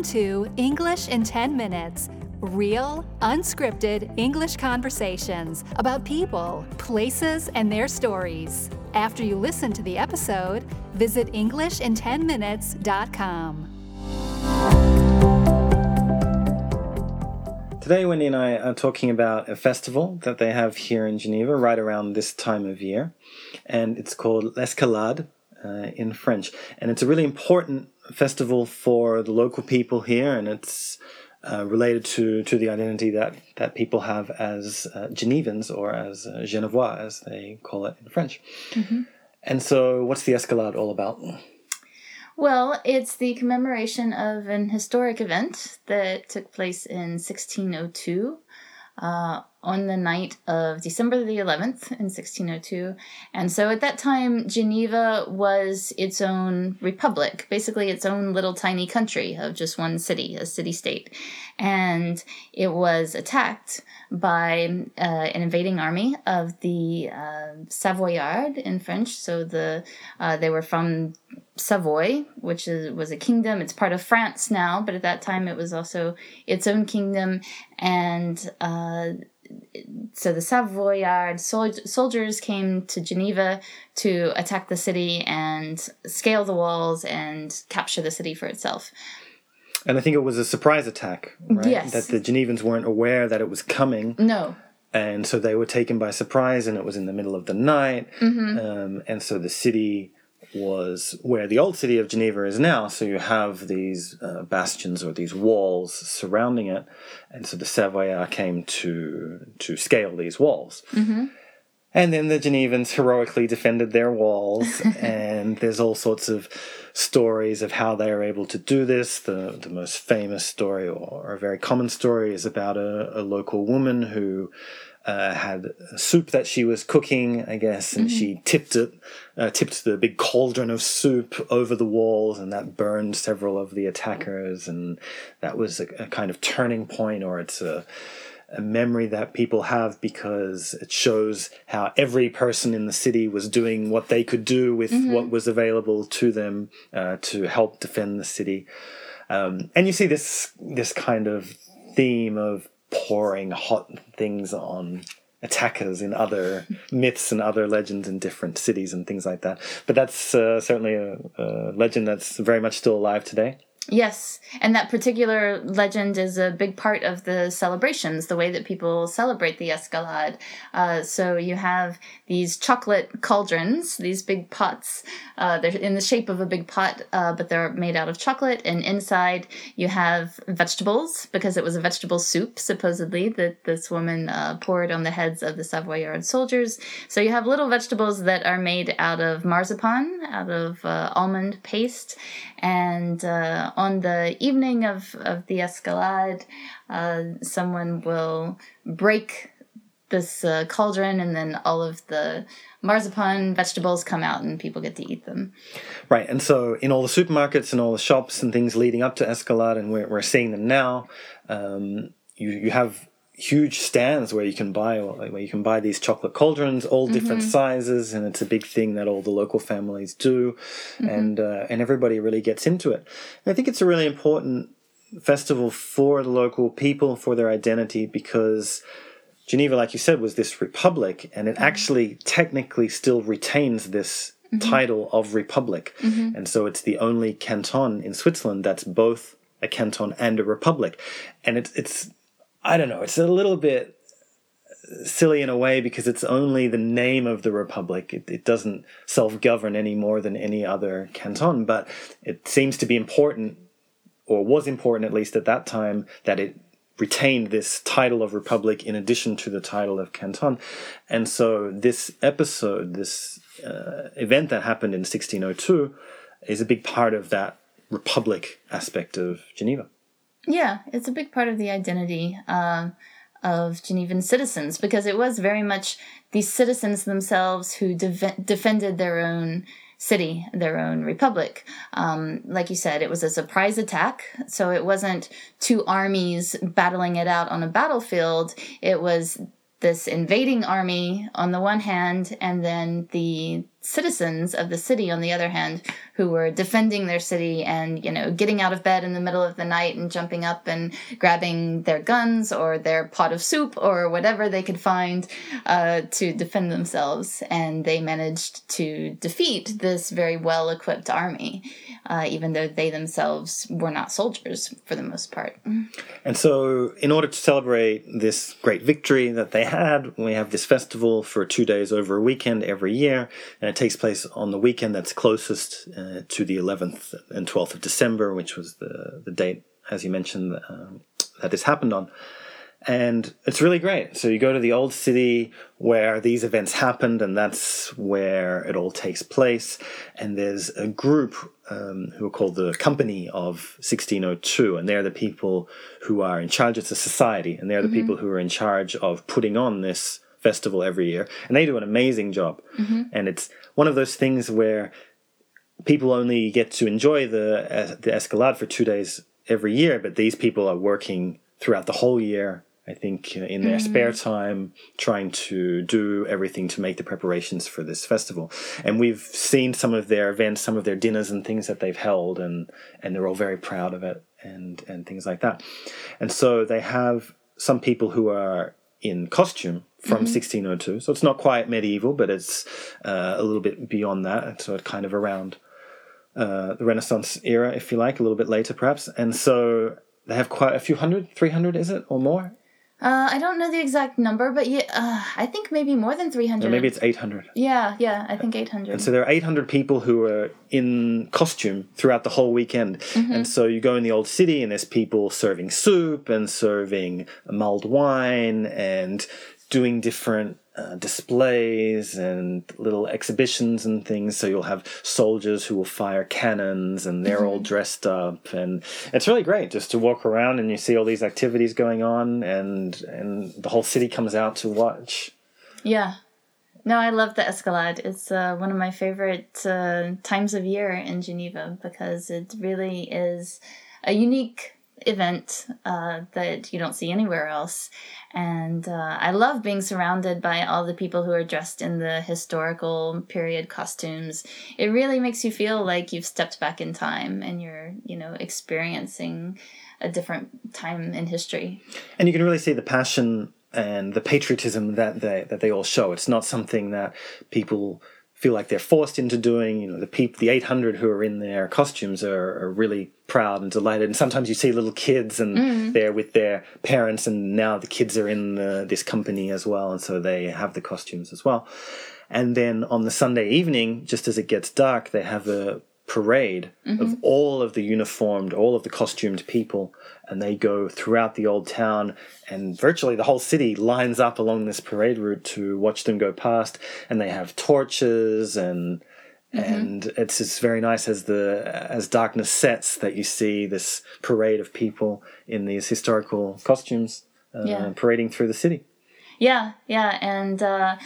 Welcome to English in 10 Minutes real, unscripted English conversations about people, places, and their stories. After you listen to the episode, visit EnglishIn10Minutes.com. Today, Wendy and I are talking about a festival that they have here in Geneva right around this time of year, and it's called L'Escalade uh, in French. And it's a really important festival for the local people here, and it's uh, related to, to the identity that, that people have as uh, Genevans or as uh, Genevois, as they call it in French. Mm-hmm. And so, what's the Escalade all about? Well, it's the commemoration of an historic event that took place in 1602 uh, on the night of December the 11th in 1602. And so at that time, Geneva was its own republic, basically its own little tiny country of just one city, a city state. And it was attacked by uh, an invading army of the uh, Savoyard in French. So the uh, they were from Savoy, which is, was a kingdom. It's part of France now, but at that time it was also its own kingdom. And uh, so the Savoyard sol- soldiers came to Geneva to attack the city and scale the walls and capture the city for itself. And I think it was a surprise attack, right? Yes. That the Genevans weren't aware that it was coming. No. And so they were taken by surprise, and it was in the middle of the night. Mm-hmm. Um, and so the city was where the old city of Geneva is now. So you have these uh, bastions or these walls surrounding it, and so the Savoyards came to to scale these walls. Mm-hmm. And then the Genevans heroically defended their walls, and there's all sorts of stories of how they are able to do this. The the most famous story, or a very common story, is about a, a local woman who uh, had soup that she was cooking, I guess, and mm-hmm. she tipped it, uh, tipped the big cauldron of soup over the walls, and that burned several of the attackers, and that was a, a kind of turning point, or it's a a memory that people have because it shows how every person in the city was doing what they could do with mm-hmm. what was available to them uh, to help defend the city. Um, and you see this this kind of theme of pouring hot things on attackers in other myths and other legends in different cities and things like that. But that's uh, certainly a, a legend that's very much still alive today. Yes, and that particular legend is a big part of the celebrations, the way that people celebrate the Escalade. Uh, so you have these chocolate cauldrons, these big pots. Uh, they're in the shape of a big pot, uh, but they're made out of chocolate. And inside you have vegetables, because it was a vegetable soup, supposedly, that this woman uh, poured on the heads of the Savoyard soldiers. So you have little vegetables that are made out of marzipan, out of uh, almond paste, and uh, on the evening of, of the escalade, uh, someone will break this uh, cauldron, and then all of the marzipan vegetables come out, and people get to eat them. Right, and so in all the supermarkets and all the shops and things leading up to Escalade, and we're, we're seeing them now, um, you, you have huge stands where you can buy where you can buy these chocolate cauldrons, all different mm-hmm. sizes, and it's a big thing that all the local families do, mm-hmm. and uh, and everybody really gets into it. And I think it's a really important festival for the local people for their identity because. Geneva, like you said, was this republic, and it mm-hmm. actually technically still retains this mm-hmm. title of republic. Mm-hmm. And so it's the only canton in Switzerland that's both a canton and a republic. And it's it's I don't know. It's a little bit silly in a way because it's only the name of the republic. It, it doesn't self govern any more than any other canton, but it seems to be important, or was important at least at that time, that it retained this title of republic in addition to the title of canton. And so this episode, this uh, event that happened in 1602, is a big part of that republic aspect of Geneva. Yeah, it's a big part of the identity um, of Genevan citizens because it was very much these citizens themselves who de- defended their own city, their own republic. Um, like you said, it was a surprise attack, so it wasn't two armies battling it out on a battlefield. It was this invading army on the one hand, and then the citizens of the city on the other hand who were defending their city and you know getting out of bed in the middle of the night and jumping up and grabbing their guns or their pot of soup or whatever they could find uh, to defend themselves. And they managed to defeat this very well equipped army uh, even though they themselves were not soldiers for the most part. And so in order to celebrate this great victory that they had we have this festival for two days over a weekend every year and it takes place on the weekend that's closest uh, to the 11th and 12th of December, which was the, the date, as you mentioned, um, that this happened on. And it's really great. So you go to the old city where these events happened, and that's where it all takes place. And there's a group um, who are called the Company of 1602, and they're the people who are in charge. It's a society, and they're the mm-hmm. people who are in charge of putting on this festival every year, and they do an amazing job. Mm-hmm. And it's one of those things where people only get to enjoy the uh, the Escalade for two days every year, but these people are working throughout the whole year. I think uh, in their mm-hmm. spare time, trying to do everything to make the preparations for this festival. And we've seen some of their events, some of their dinners and things that they've held, and and they're all very proud of it and and things like that. And so they have some people who are in costume from mm-hmm. 1602. So it's not quite medieval, but it's uh, a little bit beyond that. So it's kind of around uh, the Renaissance era, if you like, a little bit later perhaps. And so they have quite a few hundred, 300 is it, or more? Uh, I don't know the exact number, but yeah, uh, I think maybe more than 300. Or maybe it's 800. Yeah, yeah, I think 800. And so there are 800 people who are in costume throughout the whole weekend. Mm-hmm. And so you go in the old city and there's people serving soup and serving mulled wine and doing different uh, displays and little exhibitions and things. So you'll have soldiers who will fire cannons and they're mm-hmm. all dressed up. And it's really great just to walk around and you see all these activities going on and, and the whole city comes out to watch. Yeah. No, I love the Escalade. It's uh, one of my favorite uh, times of year in Geneva because it really is a unique event uh, that you don't see anywhere else. And uh, I love being surrounded by all the people who are dressed in the historical period costumes. It really makes you feel like you've stepped back in time and you're, you know, experiencing a different time in history. And you can really see the passion and the patriotism that they that they all show. It's not something that people feel like they're forced into doing. You know, the people, the 800 who are in their costumes are, are really proud and delighted. And sometimes you see little kids and mm. they're with their parents, and now the kids are in the, this company as well, and so they have the costumes as well. And then on the Sunday evening, just as it gets dark, they have a parade mm-hmm. of all of the uniformed, all of the costumed people, and they go throughout the old town, and virtually the whole city lines up along this parade route to watch them go past, and they have torches and. Mm-hmm. And it's just very nice as the as darkness sets that you see this parade of people in these historical costumes uh, yeah. parading through the city. Yeah, yeah, and uh,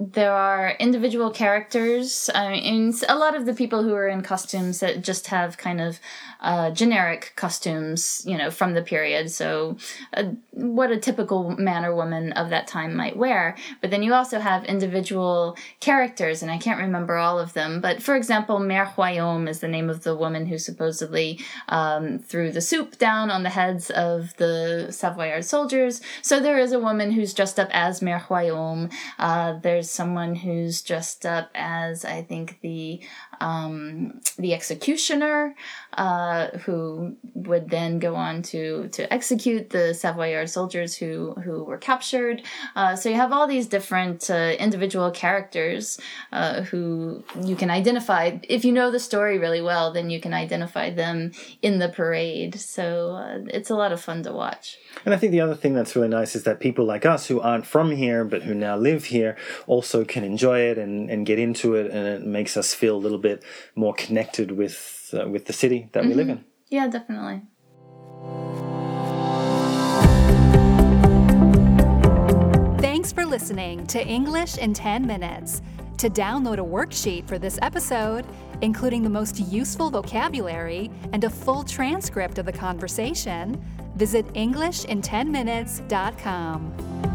there are individual characters. I mean, a lot of the people who are in costumes that just have kind of uh, generic costumes, you know, from the period. So, uh, what a typical man or woman of that time might wear. But then you also have individual characters, and I can't remember all of them. But for example, Mère Royaume is the name of the woman who supposedly um, threw the soup down on the heads of the Savoyard soldiers. So there is a woman who's dressed up as Mère Royaume. Uh, there's someone who's dressed up as, I think, the um, the executioner, uh, who would then go on to to execute the Savoyard soldiers who who were captured. Uh, so you have all these different uh, individual characters uh, who you can identify. If you know the story really well, then you can identify them in the parade. So uh, it's a lot of fun to watch. And I think the other thing that's really nice is that people like us who aren't from here but who now live here also can enjoy it and, and get into it, and it makes us feel a little bit more connected with uh, with the city that mm-hmm. we live mm-hmm. in. Yeah, definitely. Thanks for listening to English in 10 Minutes. To download a worksheet for this episode, including the most useful vocabulary and a full transcript of the conversation, visit EnglishinTenMinutes.com.